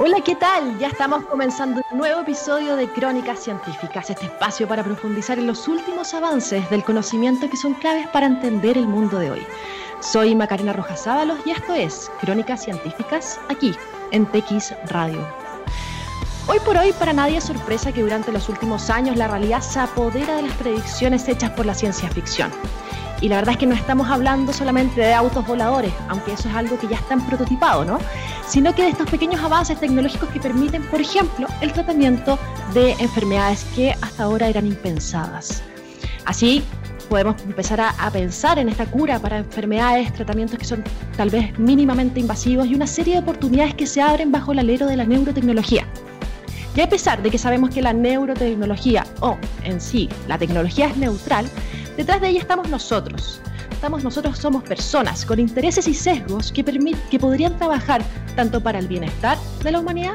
Hola, ¿qué tal? Ya estamos comenzando un nuevo episodio de Crónicas Científicas, este espacio para profundizar en los últimos avances del conocimiento que son claves para entender el mundo de hoy. Soy Macarena Rojas Sábalos y esto es Crónicas Científicas aquí en TX Radio. Hoy por hoy para nadie es sorpresa que durante los últimos años la realidad se apodera de las predicciones hechas por la ciencia ficción. Y la verdad es que no estamos hablando solamente de autos voladores, aunque eso es algo que ya está en prototipado, ¿no? Sino que de estos pequeños avances tecnológicos que permiten, por ejemplo, el tratamiento de enfermedades que hasta ahora eran impensadas. Así podemos empezar a, a, pensar en esta cura para enfermedades, tratamientos que son tal vez mínimamente invasivos y una serie de oportunidades que se abren bajo el alero de la neurotecnología. Y a pesar de que sabemos que la neurotecnología o en sí la tecnología es neutral, Detrás de ella estamos nosotros. Estamos nosotros somos personas con intereses y sesgos que, que podrían trabajar tanto para el bienestar de la humanidad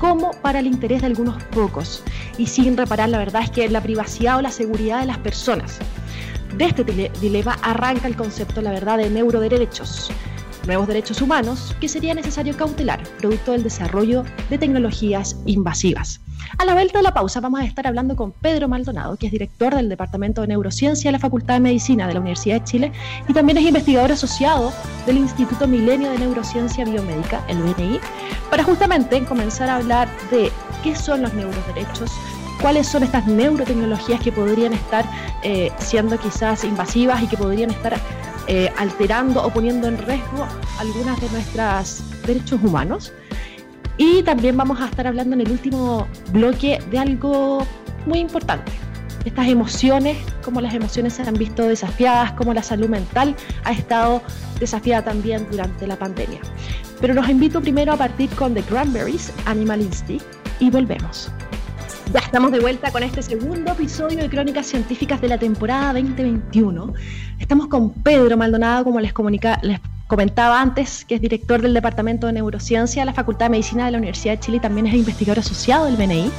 como para el interés de algunos pocos y sin reparar la verdad es que la privacidad o la seguridad de las personas. De este dilema arranca el concepto, la verdad, de neuroderechos, nuevos derechos humanos que sería necesario cautelar, producto del desarrollo de tecnologías invasivas. A la vuelta de la pausa vamos a estar hablando con Pedro Maldonado, que es director del Departamento de Neurociencia de la Facultad de Medicina de la Universidad de Chile y también es investigador asociado del Instituto Milenio de Neurociencia Biomédica, el BNI, para justamente comenzar a hablar de qué son los neuroderechos, cuáles son estas neurotecnologías que podrían estar eh, siendo quizás invasivas y que podrían estar eh, alterando o poniendo en riesgo algunas de nuestros derechos humanos. Y también vamos a estar hablando en el último bloque de algo muy importante. Estas emociones, cómo las emociones se han visto desafiadas, cómo la salud mental ha estado desafiada también durante la pandemia. Pero los invito primero a partir con The Cranberries, Animal Instinct, y volvemos. Ya estamos de vuelta con este segundo episodio de Crónicas Científicas de la temporada 2021. Estamos con Pedro Maldonado, como les, comunica, les comentaba antes, que es director del Departamento de Neurociencia de la Facultad de Medicina de la Universidad de Chile y también es investigador asociado del BNI,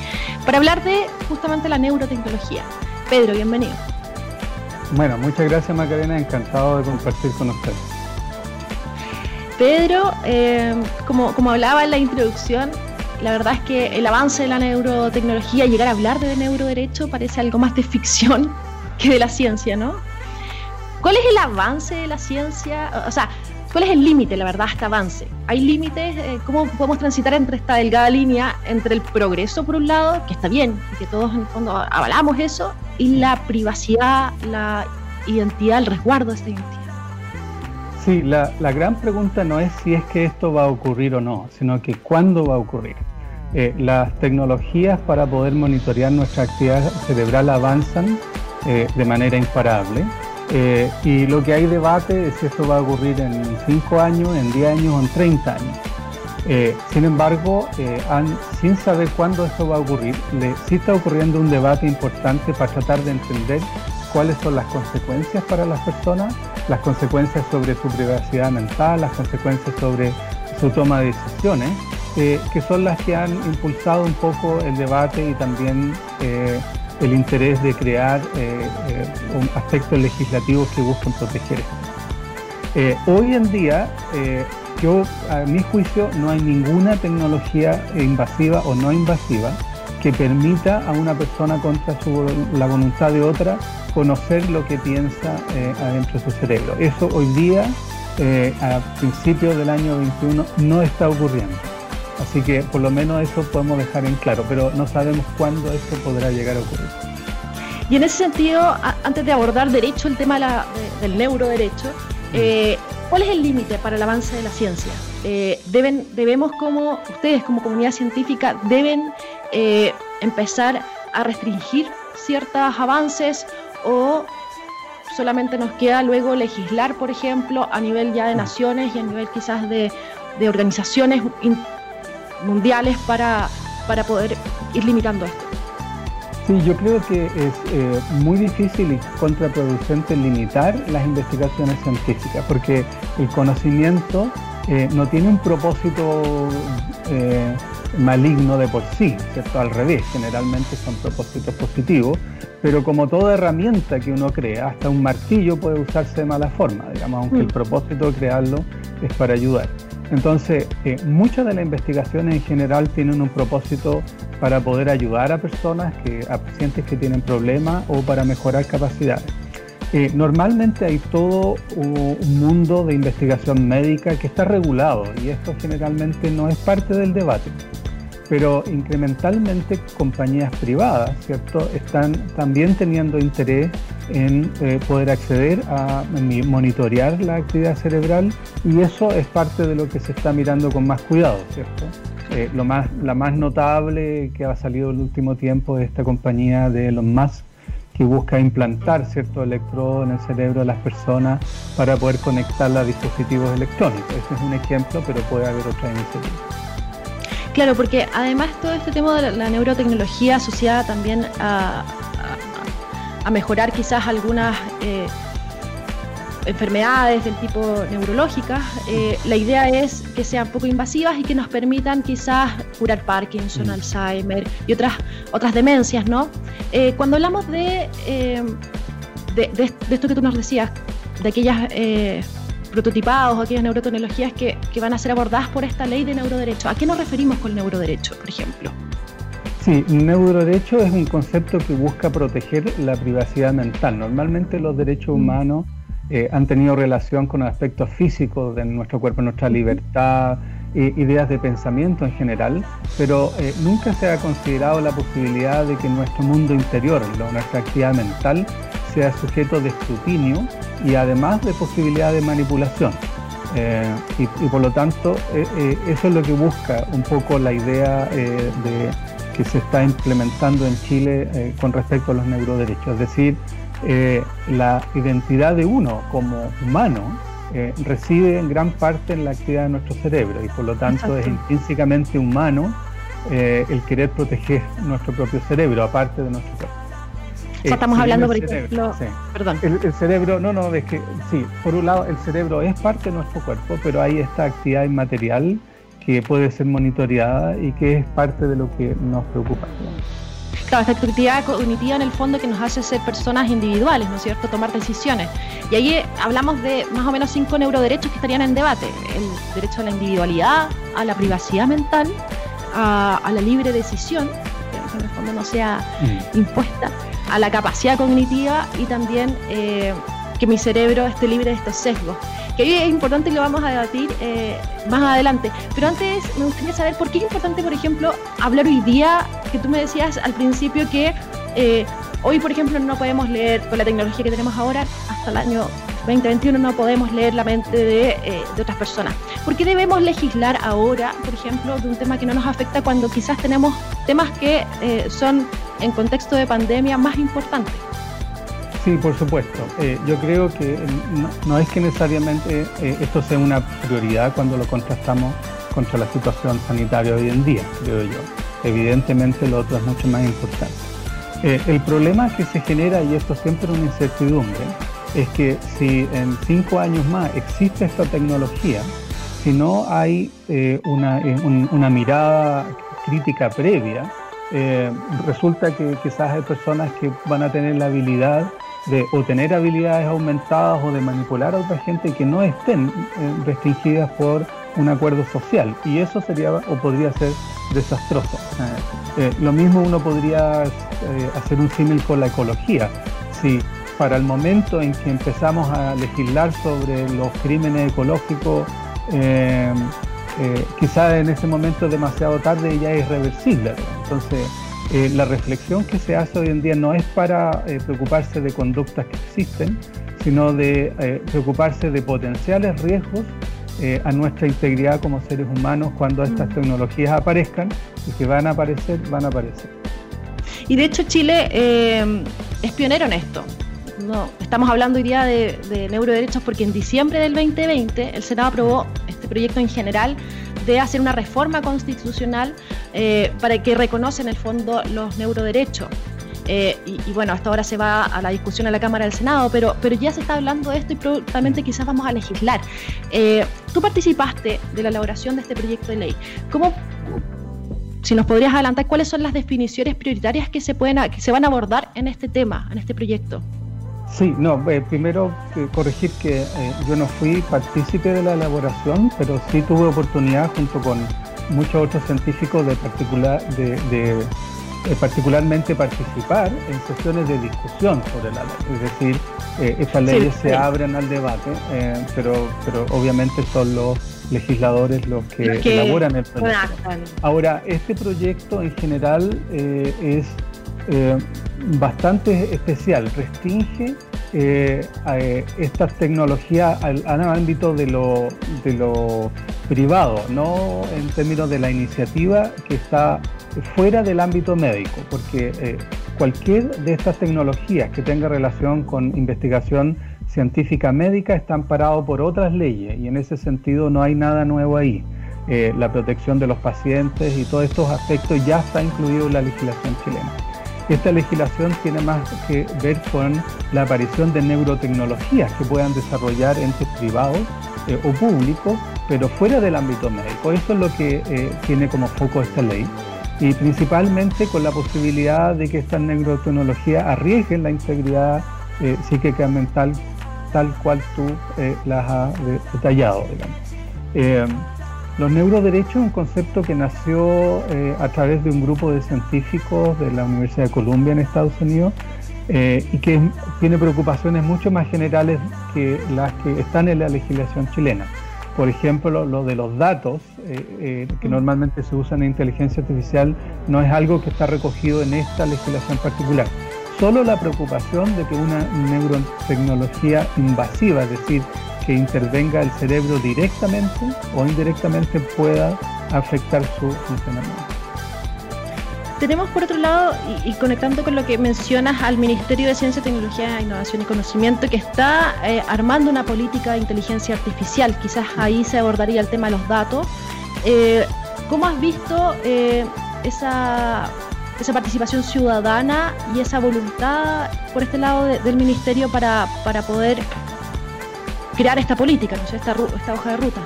para hablar de justamente la neurotecnología. Pedro, bienvenido. Bueno, muchas gracias Macarena, encantado de compartir con ustedes. Pedro, eh, como, como hablaba en la introducción, la verdad es que el avance de la neurotecnología, llegar a hablar de neuroderecho, parece algo más de ficción que de la ciencia, ¿no? ¿Cuál es el avance de la ciencia? O sea, ¿Cuál es el límite, la verdad, este avance? ¿Hay límites? Eh, ¿Cómo podemos transitar entre esta delgada línea entre el progreso, por un lado, que está bien, y que todos en el fondo avalamos eso, y la privacidad, la identidad, el resguardo de esta identidad? Sí, la, la gran pregunta no es si es que esto va a ocurrir o no, sino que cuándo va a ocurrir. Eh, las tecnologías para poder monitorear nuestra actividad cerebral avanzan eh, de manera imparable eh, y lo que hay debate es si esto va a ocurrir en 5 años, en 10 años o en 30 años. Eh, sin embargo, eh, sin saber cuándo esto va a ocurrir, sí está ocurriendo un debate importante para tratar de entender cuáles son las consecuencias para las personas, las consecuencias sobre su privacidad mental, las consecuencias sobre su toma de decisiones, que son las que han impulsado un poco el debate y también el interés de crear eh, eh, aspectos legislativos que busquen proteger. Eh, hoy en día, yo, a mi juicio, no hay ninguna tecnología invasiva o no invasiva que permita a una persona contra la voluntad de otra conocer lo que piensa adentro de su cerebro. Eso hoy día, a principios del año 21, no está ocurriendo. Así que por lo menos eso podemos dejar en claro, pero no sabemos cuándo esto podrá llegar a ocurrir. Y en ese sentido, antes de abordar derecho, el tema del neuroderecho, eh, ¿cuál es el límite para el avance de la ciencia? Eh, deben, debemos como ustedes como comunidad científica deben eh, empezar a restringir ciertos avances o solamente nos queda luego legislar, por ejemplo, a nivel ya de naciones y a nivel quizás de, de organizaciones mundiales para, para poder ir limitando esto. Sí, yo creo que es eh, muy difícil y contraproducente limitar las investigaciones científicas, porque el conocimiento eh, no tiene un propósito eh, maligno de por sí, ¿cierto? Al revés, generalmente son propósitos positivos, pero como toda herramienta que uno crea, hasta un martillo puede usarse de mala forma, digamos, aunque el mm. propósito de crearlo es para ayudar. Entonces, eh, muchas de las investigaciones en general tienen un propósito para poder ayudar a personas, que, a pacientes que tienen problemas o para mejorar capacidades. Eh, normalmente hay todo un mundo de investigación médica que está regulado y esto generalmente no es parte del debate pero incrementalmente compañías privadas, ¿cierto? Están también teniendo interés en eh, poder acceder a monitorear la actividad cerebral y eso es parte de lo que se está mirando con más cuidado, ¿cierto? Eh, lo más, la más notable que ha salido en el último tiempo es esta compañía de Elon Musk que busca implantar cierto electrodo en el cerebro de las personas para poder conectarla a dispositivos electrónicos. Ese es un ejemplo, pero puede haber otra iniciativa. Claro, porque además todo este tema de la neurotecnología asociada también a, mejorar quizás algunas eh, enfermedades del tipo neurológicas, eh, la idea es que sean poco invasivas y que nos permitan quizás curar Parkinson, mm. Alzheimer y otras, otras demencias, ¿no? Eh, cuando hablamos de, de, de, esto que tú nos decías, de aquellas prototipados o aquellas neurotecnologías que, que, van a ser abordadas por esta ley de neuroderecho. ¿A qué nos referimos con el neuroderecho, por ejemplo? Sí, neuroderecho es un concepto que busca proteger la privacidad mental. Normalmente los derechos mm. humanos eh, han tenido relación con aspectos físicos de nuestro cuerpo, nuestra libertad, eh, ideas de pensamiento en general, pero eh, nunca se ha considerado la posibilidad de que nuestro mundo interior, nuestra actividad mental, sea sujeto de escrutinio y además de posibilidad de manipulación. Eh, y, por lo tanto, eh, eh, eso es lo que busca un poco la idea de, que se está implementando en Chile con respecto a los neuroderechos. Es decir, la identidad de uno como humano reside en gran parte en la actividad de nuestro cerebro y por lo tanto es intrínsecamente humano el querer proteger nuestro propio cerebro, aparte de nuestro cuerpo estamos hablando, por ejemplo, perdón. El, cerebro, no, no, es que sí, por un lado el cerebro es parte de nuestro cuerpo, pero hay esta actividad inmaterial que puede ser monitoreada y que es parte de lo que nos preocupa. Claro, esta actividad cognitiva en el fondo que nos hace ser personas individuales, ¿no es cierto?, tomar decisiones. Y ahí hablamos de más o menos cinco neuroderechos que estarían en debate. El derecho a la individualidad, a la privacidad mental, a, la libre decisión, que en el fondo no sea mm. impuesta, a la capacidad cognitiva y también eh, que mi cerebro esté libre de estos sesgos. Que hoy es importante y lo vamos a debatir eh, más adelante. Pero antes me gustaría saber por qué es importante, por ejemplo, hablar hoy día, que tú me decías al principio que eh, hoy, por ejemplo, no podemos leer con la tecnología que tenemos ahora, hasta el año 2021 no podemos leer la mente de, de, otras personas. ¿Por qué debemos legislar ahora, por ejemplo, de un tema que no nos afecta cuando quizás tenemos temas que son en contexto de pandemia más importante. Sí, por supuesto. Eh, yo creo que no, es que necesariamente eh, esto sea una prioridad cuando lo contrastamos contra la situación sanitaria hoy en día, creo yo. Evidentemente lo otro es mucho más importante. Eh, el problema que se genera, y esto siempre es una incertidumbre, es que si en cinco años más existe esta tecnología, si no hay una, una mirada crítica previa, eh, resulta que quizás hay personas que van a tener la habilidad de o tener habilidades aumentadas o de manipular a otra gente que no estén eh, restringidas por un acuerdo social y eso sería o podría ser desastroso. Eh, lo mismo uno podría hacer un símil con la ecología. Si para el momento en que empezamos a legislar sobre los crímenes ecológicos, eh, quizá en ese momento demasiado tarde ya es irreversible. Entonces, eh, la reflexión que se hace hoy en día no es para eh, preocuparse de conductas que existen, sino de eh, preocuparse de potenciales riesgos a nuestra integridad como seres humanos cuando estas mm. tecnologías aparezcan y que van a aparecer, van a aparecer. Y de hecho Chile es pionero en esto. No, estamos hablando hoy día de, de neuroderechos porque en diciembre del 2020 el Senado aprobó este proyecto en general de hacer una reforma constitucional eh, para que reconoce en el fondo los neuroderechos. Eh, y, bueno, hasta ahora se va a la discusión en la Cámara del Senado, pero, pero ya se está hablando de esto y probablemente quizás vamos a legislar. Eh, tú participaste de la elaboración de este proyecto de ley. ¿Cómo, si nos podrías adelantar, cuáles son las definiciones prioritarias que se, pueden, que se van a abordar en este tema, en este proyecto? Sí, no, primero corregir que yo no fui partícipe de la elaboración, pero sí tuve oportunidad junto con muchos otros científicos de particular de eh, particularmente participar en sesiones de discusión sobre la ley. Es decir, eh, estas leyes se abren al debate, eh, pero, pero obviamente son los legisladores los que, elaboran el proyecto. Ahora, este proyecto en general es bastante especial, restringe estas tecnologías al, ámbito de lo, de lo privado, no en términos de la iniciativa que está fuera del ámbito médico, porque eh, cualquier de estas tecnologías que tenga relación con investigación científica médica está amparado por otras leyes y en ese sentido no hay nada nuevo ahí. Eh, la protección de los pacientes y todos estos aspectos ya está incluido en la legislación chilena. Esta legislación tiene más que ver con la aparición de neurotecnologías que puedan desarrollar entes privados eh, o públicos, pero fuera del ámbito médico. Eso es lo que tiene como foco esta ley y principalmente con la posibilidad de que estas neurotecnologías arriesguen la integridad eh, psíquica mental tal cual tú eh, las has detallado. Eh, los neuroderechos es un concepto que nació a través de un grupo de científicos de la Universidad de Columbia en Estados Unidos y que tiene preocupaciones mucho más generales que las que están en la legislación chilena. Por ejemplo, lo de los datos eh, eh, que normalmente se usan en inteligencia artificial no es algo que está recogido en esta legislación particular. Solo la preocupación de que una neurotecnología invasiva, es decir, que intervenga el cerebro directamente o indirectamente pueda afectar su funcionamiento. Tenemos por otro lado, y, conectando con lo que mencionas al Ministerio de Ciencia, Tecnología, Innovación y Conocimiento, que está eh, armando una política de inteligencia artificial. Quizás ahí se abordaría el tema de los datos. Eh, ¿Cómo has visto eh, esa, esa participación ciudadana y esa voluntad por este lado del Ministerio para, para poder crear esta política, ¿no? esta, esta hoja de ruta?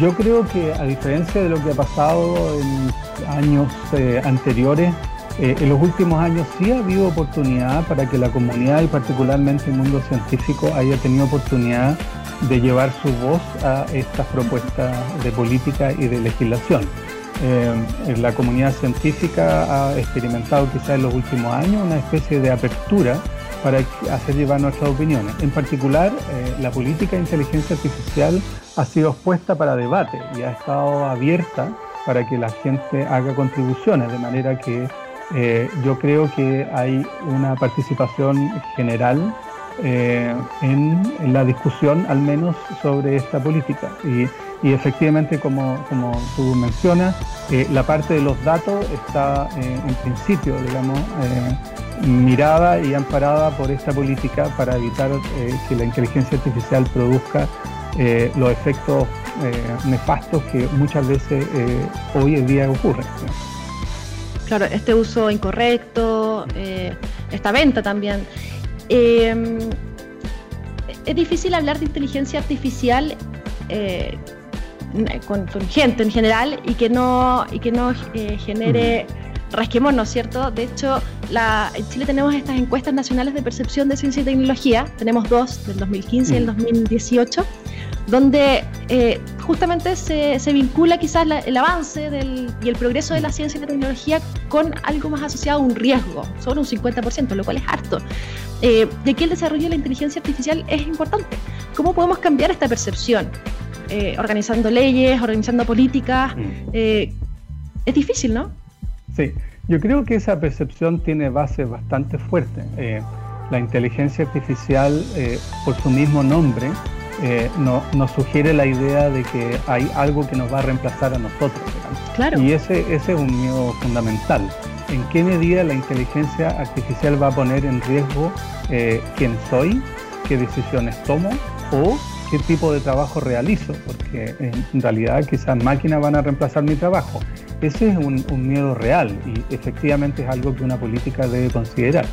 yo creo que a diferencia de lo que ha pasado en años eh, anteriores, eh, en los últimos años sí ha habido oportunidad para que la comunidad y particularmente el mundo científico haya tenido oportunidad de llevar su voz a estas propuestas de política y de legislación. Eh, la comunidad científica ha experimentado quizás en los últimos años una especie de apertura para hacer llevar nuestras opiniones. En particular, la política de inteligencia artificial ha sido expuesta para debate y ha estado abierta para que la gente haga contribuciones, de manera que eh, yo creo que hay una participación general eh, en, la discusión, al menos, sobre esta política. Y, efectivamente, como, como, tú mencionas, eh, la parte de los datos está en principio, digamos, mirada y amparada por esta política para evitar que la inteligencia artificial produzca los efectos eh, nefastos que muchas veces eh, hoy en día ocurren. Claro, este uso incorrecto, eh, esta venta también. Es difícil hablar de inteligencia artificial con, gente en general y que no, y que no genere rasquemos, ¿no es cierto? De hecho, la, en Chile tenemos estas encuestas nacionales de percepción de ciencia y tecnología, tenemos dos, del 2015 y el 2018, donde eh, justamente se, se, vincula quizás el avance del, y el progreso de la ciencia y la tecnología con algo más asociado a un riesgo, solo un 50%, lo cual es harto. Eh, de que el desarrollo de la inteligencia artificial es importante. ¿Cómo podemos cambiar esta percepción? Eh, organizando leyes, organizando políticas. Mm. Eh, es difícil, ¿no? Sí, yo creo que esa percepción tiene base bastante fuerte. la inteligencia artificial, por su mismo nombre, eh, no, nos sugiere la idea de que hay algo que nos va a reemplazar a nosotros. Claro. Y ese, ese es un miedo fundamental. ¿En qué medida la inteligencia artificial va a poner en riesgo eh, quién soy, qué decisiones tomo o qué tipo de trabajo realizo? Porque en realidad quizás máquinas van a reemplazar mi trabajo. Ese es un, un miedo real y efectivamente es algo que una política debe considerar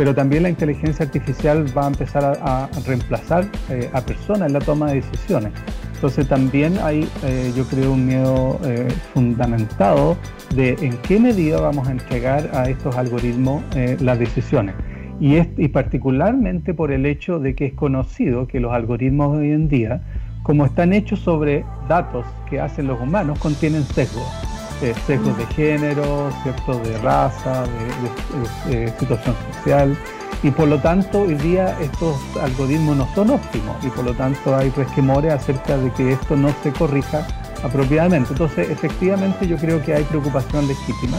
pero también la inteligencia artificial va a empezar a, reemplazar eh, a personas en la toma de decisiones. Entonces también hay, eh, yo creo, un miedo eh, fundamentado de en qué medida vamos a entregar a estos algoritmos las decisiones. Y, y particularmente por el hecho de que es conocido que los algoritmos hoy en día, como están hechos sobre datos que hacen los humanos, contienen sesgos. Eh, sesgos de género, ¿cierto? de raza, de, situación social, y por lo tanto hoy día estos algoritmos no son óptimos y por lo tanto hay resquemores acerca de que esto no se corrija apropiadamente. Entonces, efectivamente yo creo que hay preocupación legítima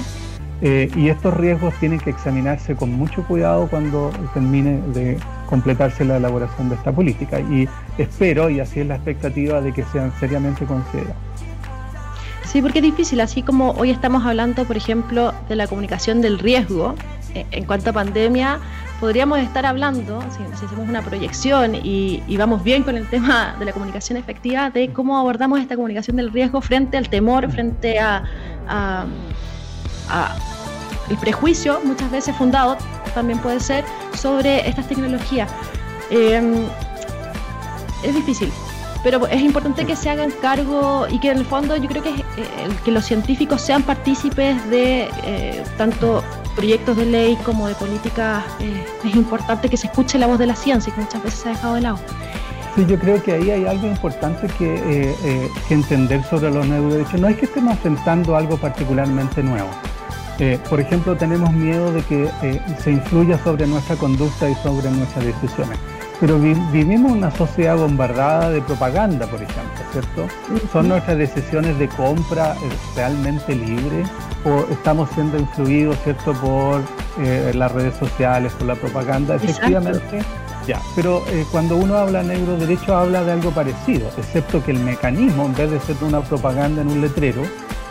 eh, y estos riesgos tienen que examinarse con mucho cuidado cuando termine de completarse la elaboración de esta política y espero, y así es la expectativa, de que sean seriamente considerados. Sí, porque es difícil, así como hoy estamos hablando, por ejemplo, de la comunicación del riesgo, eh, en cuanto a pandemia, podríamos estar hablando, si, hacemos una proyección y, vamos bien con el tema de la comunicación efectiva, de cómo abordamos esta comunicación del riesgo frente al temor, frente a, el prejuicio, muchas veces fundado, también puede ser, sobre estas tecnologías. Em, es difícil, pero es importante que se hagan cargo y que en el fondo yo creo que, eh, que los científicos sean partícipes de eh, tanto proyectos de ley como de política, eh, es importante que se escuche la voz de la ciencia, que muchas veces se ha dejado de lado. Sí, yo creo que ahí hay algo importante que, eh, eh, que entender sobre los neuroderechos. No es que estemos enfrentando algo particularmente nuevo. por ejemplo, tenemos miedo de que se influya sobre nuestra conducta y sobre nuestras decisiones. Pero vivimos una sociedad bombardada de propaganda, por ejemplo, ¿cierto? ¿Son nuestras decisiones de compra realmente libres? o estamos siendo influidos, ¿cierto?, por eh, las redes sociales, por la propaganda, efectivamente. Ya, pero eh, cuando uno habla neuroderecho habla de algo parecido, excepto que el mecanismo, en vez de ser una propaganda en un letrero,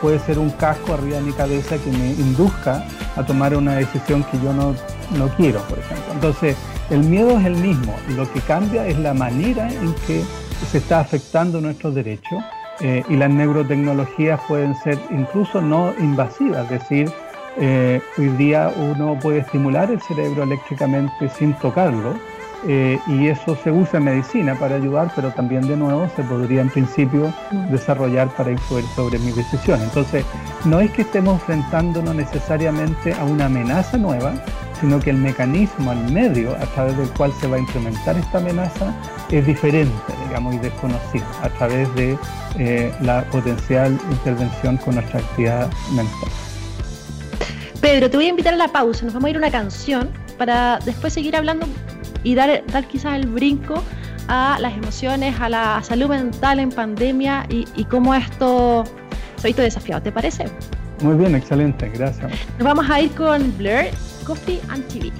puede ser un casco arriba de mi cabeza que me induzca a tomar una decisión que yo no, no quiero, por ejemplo. Entonces, el miedo es el mismo, lo que cambia es la manera en que se está afectando nuestros derechos eh, y las neurotecnologías pueden ser incluso no invasivas, es decir, eh, hoy día uno puede estimular el cerebro eléctricamente sin tocarlo eh, y eso se usa en medicina para ayudar, pero también de nuevo se podría en principio mm. desarrollar para influir sobre mis decisiones. Entonces, no es que estemos enfrentándonos necesariamente a una amenaza nueva, sino que el mecanismo, el medio a través del cual se va a implementar esta amenaza es diferente, digamos, y desconocido, a través de eh, la potencial intervención con nuestra actividad mental. Pedro, te voy a invitar a la pausa, nos vamos a ir a una canción para después seguir hablando y dar, dar quizás el brinco a las emociones, a la salud mental en pandemia y, y cómo esto se ha visto desafiado. ¿Te parece? Muy bien, excelente, gracias. Nos vamos a ir con Blur, Coffee and TV.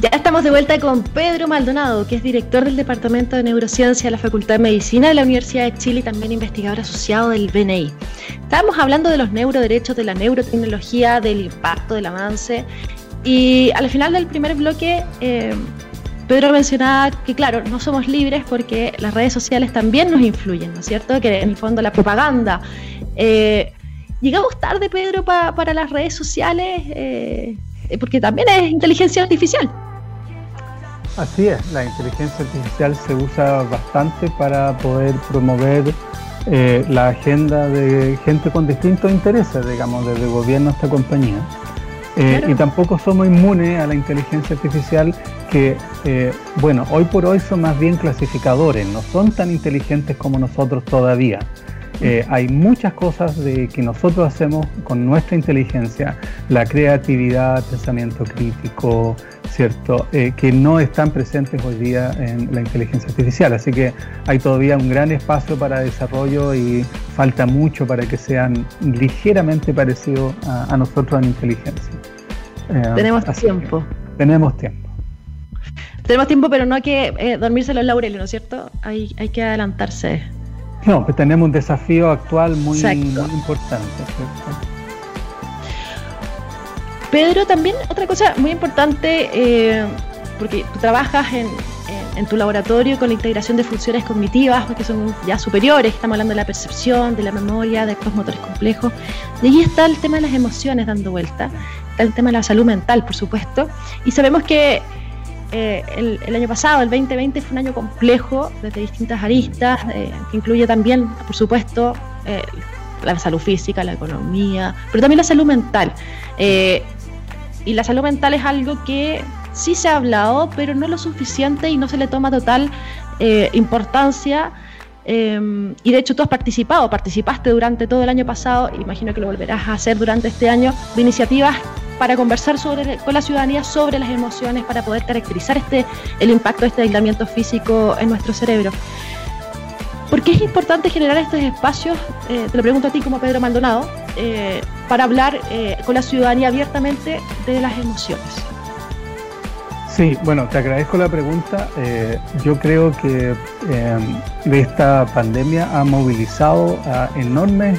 Ya estamos de vuelta con Pedro Maldonado, que es director del Departamento de Neurociencia de la Facultad de Medicina de la Universidad de Chile y también investigador asociado del BNI. Estábamos hablando de los neuroderechos, de la neurotecnología, del impacto, del avance. Y al final del primer bloque, eh, Pedro mencionaba que, claro, no somos libres porque las redes sociales también nos influyen, ¿no es cierto? Que en el fondo la propaganda. Eh, llegamos tarde, Pedro, para las redes sociales, eh, porque también es inteligencia artificial. Así es, la inteligencia artificial se usa bastante para poder promover eh, la agenda de gente con distintos intereses, digamos, desde el gobierno hasta compañía. Eh, y tampoco somos inmunes a la inteligencia artificial que, eh, bueno, hoy por hoy son más bien clasificadores, no son tan inteligentes como nosotros todavía. Eh, hay muchas cosas de, que nosotros hacemos con nuestra inteligencia, la creatividad, pensamiento crítico, ¿cierto? Eh, que no están presentes hoy día en la inteligencia artificial. Así que hay todavía un gran espacio para desarrollo y falta mucho para que sean ligeramente parecidos a, nosotros en inteligencia. Eh, tenemos tiempo. tenemos tiempo. Tenemos tiempo, pero no hay que dormirse los laureles, ¿no es cierto? Hay, hay que adelantarse. No, pues tenemos un desafío actual muy, importante. Pedro, también otra cosa muy importante, eh, porque tú trabajas en, tu laboratorio con la integración de funciones cognitivas, que son ya superiores, estamos hablando de la percepción, de la memoria, de estos motores complejos. Y ahí está el tema de las emociones dando vuelta, está el tema de la salud mental, por supuesto. Y sabemos que eh, el, año pasado, el 2020, fue un año complejo desde distintas aristas, eh, que incluye también, por supuesto, eh, la salud física, la economía, pero también la salud mental. y la salud mental es algo que sí se ha hablado, pero no lo suficiente y no se le toma total eh, importancia. Y de hecho tú has participado, participaste durante todo el año pasado, imagino que lo volverás a hacer durante este año, de iniciativas para conversar sobre, con la ciudadanía sobre las emociones, para poder caracterizar este, el impacto de este aislamiento físico en nuestro cerebro. ¿Por qué es importante generar estos espacios? Eh, te lo pregunto a ti como Pedro Maldonado, eh, para hablar eh, con la ciudadanía abiertamente de las emociones. Sí, bueno, te agradezco la pregunta. yo creo que esta pandemia ha movilizado a enormes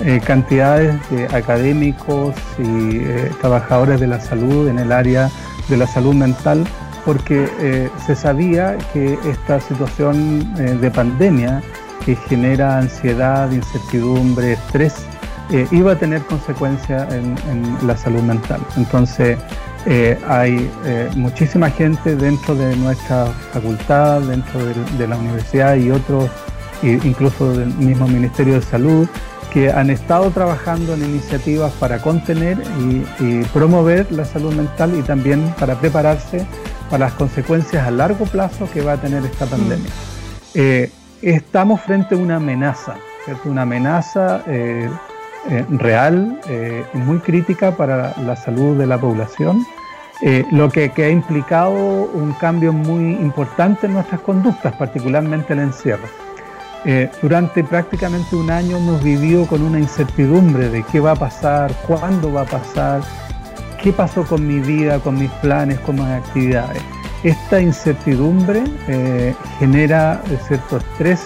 eh, cantidades de académicos y eh, trabajadores de la salud en el área de la salud mental, porque eh, se sabía que esta situación de pandemia que genera ansiedad, incertidumbre, estrés, iba a tener consecuencias en, la salud mental. Entonces, hay muchísima gente dentro de nuestra facultad, dentro de, la universidad y otros, incluso del mismo Ministerio de Salud, que han estado trabajando en iniciativas para contener y, promover la salud mental y también para prepararse para las consecuencias a largo plazo que va a tener esta pandemia. Mm. Eh, estamos frente a una amenaza, una amenaza eh, eh, real y muy crítica para la salud de la población. lo que, que, ha implicado un cambio muy importante en nuestras conductas, particularmente el encierro. Eh, durante prácticamente un año hemos vivido con una incertidumbre de qué va a pasar, cuándo va a pasar, qué pasó con mi vida, con mis planes, con mis actividades. Esta incertidumbre eh, genera eh, cierto estrés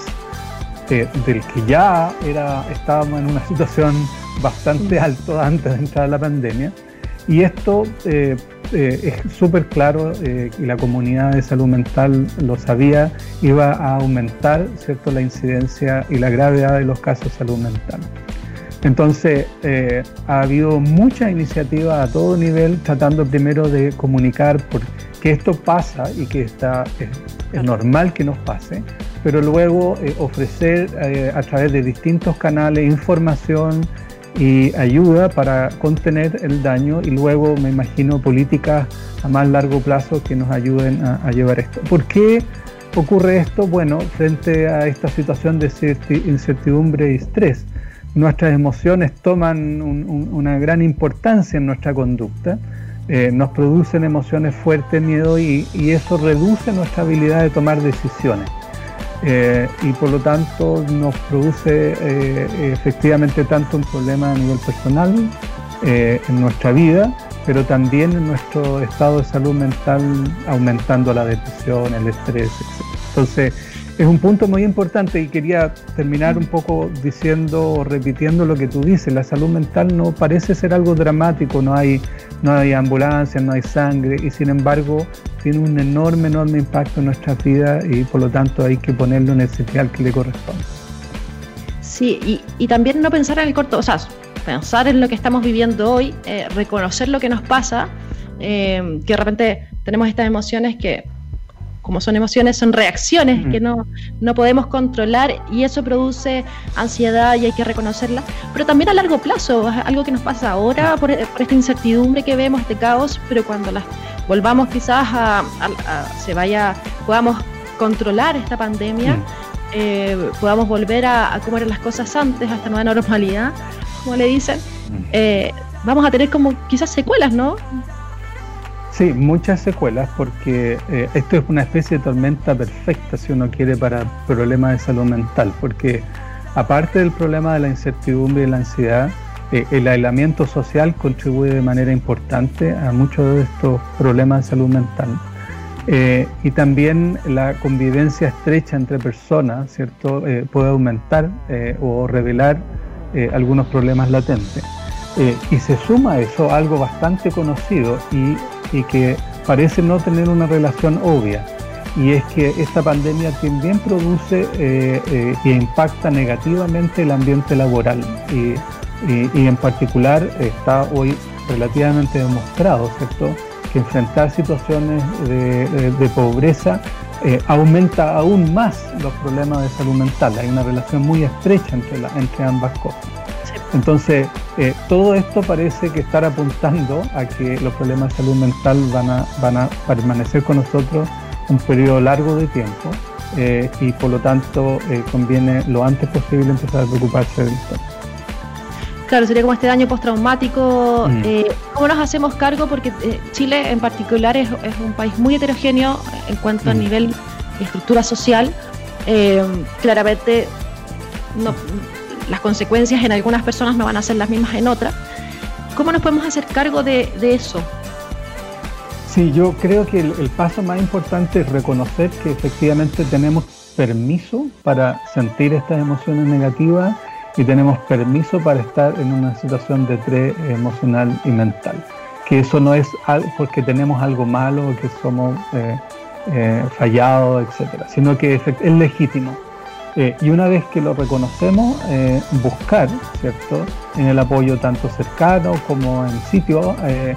del que ya era, estábamos en una situación bastante alta antes de entrar a la pandemia. Y esto eh, es súper claro eh, y la comunidad de salud mental lo sabía, iba a aumentar ¿cierto? la incidencia y la gravedad de los casos de salud mental. Entonces, eh, ha habido muchas iniciativas a todo nivel tratando primero de comunicar por que esto pasa y que está, es, normal que nos pase, pero luego ofrecer a través de distintos canales información, y ayuda para contener el daño y luego me imagino políticas a más largo plazo que nos ayuden a, llevar esto. ¿Por qué ocurre esto? Bueno, frente a esta situación de incertidumbre y estrés, nuestras emociones toman una gran importancia en nuestra conducta. Eh, nos producen emociones fuertes, miedo y eso reduce nuestra habilidad de tomar decisiones. Eh, y por lo tanto nos produce eh, efectivamente tanto un problema a nivel personal eh, en nuestra vida, pero también en nuestro estado de salud mental, aumentando la depresión, el estrés, etc. Entonces, es un punto muy importante y quería terminar un poco diciendo o repitiendo lo que tú dices. La salud mental no parece ser algo dramático, no hay, no hay ambulancias, no hay sangre y sin embargo tiene un enorme, enorme impacto en nuestra vida y por lo tanto hay que ponerlo en el sitial que le corresponde. Sí, y, también no pensar en el corto, o sea, pensar en lo que estamos viviendo hoy, eh, reconocer lo que nos pasa, eh, que de repente tenemos estas emociones que como son emociones, son reacciones que no, no podemos controlar y eso produce ansiedad y hay que reconocerla, pero también a largo plazo, algo que nos pasa ahora por, esta incertidumbre que vemos, este caos, pero cuando las volvamos quizás a, se vaya, podamos controlar esta pandemia, eh, podamos volver a, a, cómo eran las cosas antes, a esta nueva normalidad, como le dicen, eh, vamos a tener como quizás secuelas, ¿no? Sí, muchas secuelas porque eh, esto es una especie de tormenta perfecta si uno quiere para problemas de salud mental, porque aparte del problema de la incertidumbre y la ansiedad, eh, el aislamiento social contribuye de manera importante a muchos de estos problemas de salud mental. Eh, y también la convivencia estrecha entre personas, ¿cierto? puede aumentar o revelar algunos problemas latentes. y se suma a eso algo bastante conocido y y que parece no tener una relación obvia. Y es que esta pandemia también produce eh, e impacta negativamente el ambiente laboral. Y, en particular está hoy relativamente demostrado, ¿cierto?, que enfrentar situaciones de, pobreza eh, aumenta aún más los problemas de salud mental. Hay una relación muy estrecha entre, la, entre ambas cosas. Entonces, eh, todo esto parece que estar apuntando a que los problemas de salud mental van a, van a permanecer con nosotros un periodo largo de tiempo eh, y por lo tanto eh, conviene lo antes posible empezar a preocuparse del tema. Claro, sería como este daño postraumático. Mm. ¿Cómo nos hacemos cargo? Porque Chile en particular es, un país muy heterogéneo en cuanto a mm. nivel de estructura social. claramente no, las consecuencias en algunas personas no van a ser las mismas en otras. ¿Cómo nos podemos hacer cargo de, eso? Sí, yo creo que el, paso más importante es reconocer que efectivamente tenemos permiso para sentir estas emociones negativas y tenemos permiso para estar en una situación de estrés emocional y mental. Que eso no es porque tenemos algo malo que somos eh, eh, fallados, etcétera, sino que es legítimo eh, y una vez que lo reconocemos, eh, buscar, ¿cierto? En el apoyo tanto cercano como en sitio, eh,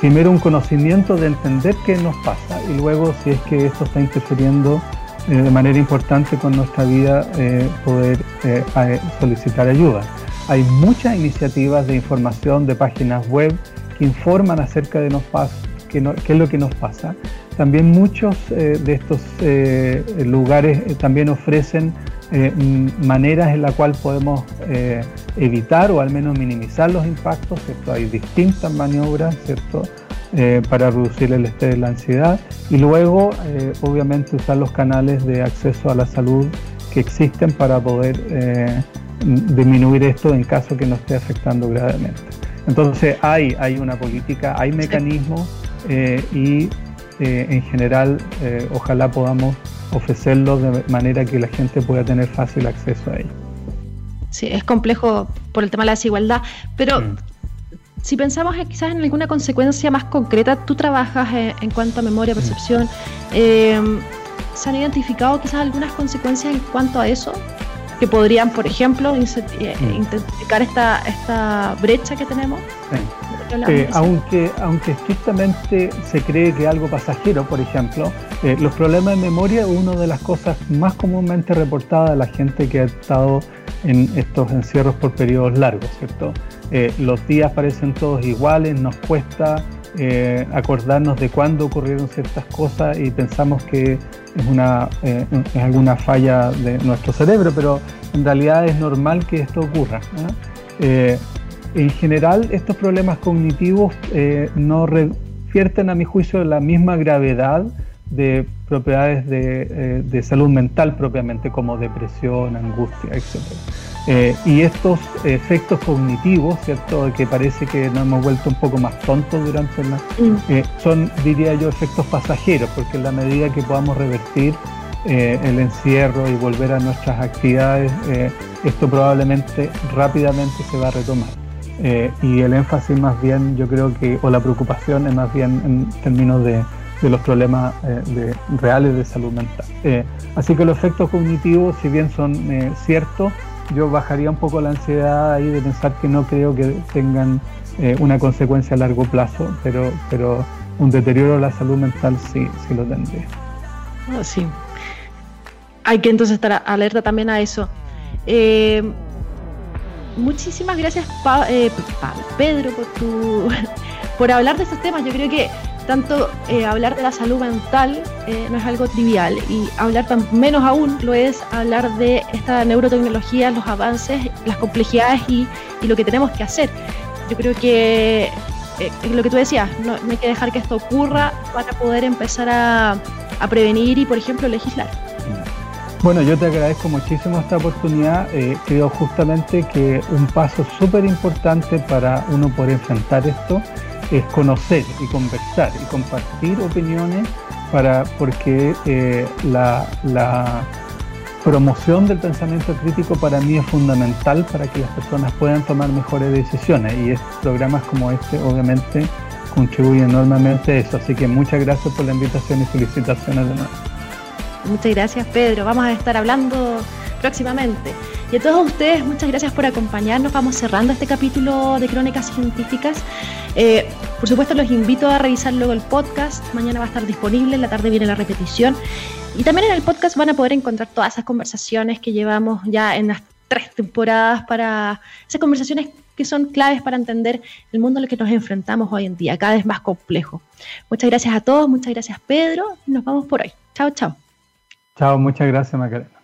primero un conocimiento de entender qué nos pasa y luego si es que esto está interfiriendo de manera importante con nuestra vida, poder solicitar ayuda. Hay muchas iniciativas de información de páginas web que informan acerca de nos qué, qué es lo que nos pasa también muchos eh, de estos eh, lugares eh, también ofrecen maneras en las cuales podemos evitar o al menos minimizar los impactos, ¿cierto? Hay distintas maniobras, ¿cierto? para reducir el estrés y la ansiedad y luego obviamente usar los canales de acceso a la salud que existen para poder disminuir esto en caso que nos esté afectando gravemente. Entonces hay, hay una política, hay mecanismos y eh, en general eh, ojalá podamos ofrecerlo de manera que la gente pueda tener fácil acceso a ello. Sí, es complejo por el tema de la desigualdad, pero mm. si pensamos quizás en alguna consecuencia más concreta, tú trabajas en, cuanto a memoria, mm. percepción, em, ¿se han identificado quizás algunas consecuencias en cuanto a eso? que podrían, por ejemplo, eh, mm. intensificar esta, esta brecha que tenemos. Eh, aunque, aunque estrictamente se cree que algo pasajero, por ejemplo, eh, los problemas de memoria es una de las cosas más comúnmente reportadas de la gente que ha estado en estos encierros por periodos largos, ¿cierto? Eh, los días parecen todos iguales, nos cuesta acordarnos de cuándo ocurrieron ciertas cosas y pensamos que es, una, es alguna falla de nuestro cerebro, pero en realidad es normal que esto ocurra. En general, estos problemas cognitivos eh, no revierten, a mi juicio, la misma gravedad de propiedades de, eh, salud mental propiamente, como depresión, angustia, etc. Eh, y estos efectos cognitivos, ¿cierto? Que parece que nos hemos vuelto un poco más tontos durante la... Mm. son, diría yo, efectos pasajeros, porque en la medida que podamos revertir el encierro y volver a nuestras actividades, esto probablemente rápidamente se va a retomar. Eh, y el énfasis más bien, yo creo que, o la preocupación es más bien en términos de, los problemas eh, reales de salud mental. Eh, así que los efectos cognitivos, si bien son ciertos, yo bajaría un poco la ansiedad ahí de pensar que no creo que tengan una consecuencia a largo plazo, pero, pero un deterioro de la salud mental sí, sí lo tendría. Ah, sí. Hay que entonces estar alerta también a eso muchísimas gracias eh, Pedro por tu por hablar de estos temas. Yo creo que tanto eh, hablar de la salud mental eh, no es algo trivial y hablar tan menos aún lo es hablar de esta neurotecnología, los avances, las complejidades y, lo que tenemos que hacer. Yo creo que lo que tú decías, no, hay que dejar que esto ocurra para poder empezar a, a prevenir y, por ejemplo, legislar. Bueno, yo te agradezco muchísimo esta oportunidad. Eh, creo justamente que un paso súper importante para uno poder enfrentar esto es conocer y conversar y compartir opiniones para porque eh, la, promoción del pensamiento crítico para mí es fundamental para que las personas puedan tomar mejores decisiones y programas como este obviamente contribuyen enormemente a eso. Así que muchas gracias por la invitación y felicitaciones de nuevo. Muchas gracias, Pedro. Vamos a estar hablando próximamente. Y a todos ustedes, muchas gracias por acompañarnos. Vamos cerrando este capítulo de Crónicas Científicas. Eh, por supuesto, los invito a revisar luego el podcast. Mañana va a estar disponible, en la tarde viene la repetición. Y también en el podcast van a poder encontrar todas esas conversaciones que llevamos ya en las tres temporadas para esas conversaciones que son claves para entender el mundo en que nos enfrentamos hoy en día, cada vez más complejo. Muchas gracias a todos, muchas gracias Pedro, nos vamos por hoy. Chao, chao. Chao, muchas gracias Macarena.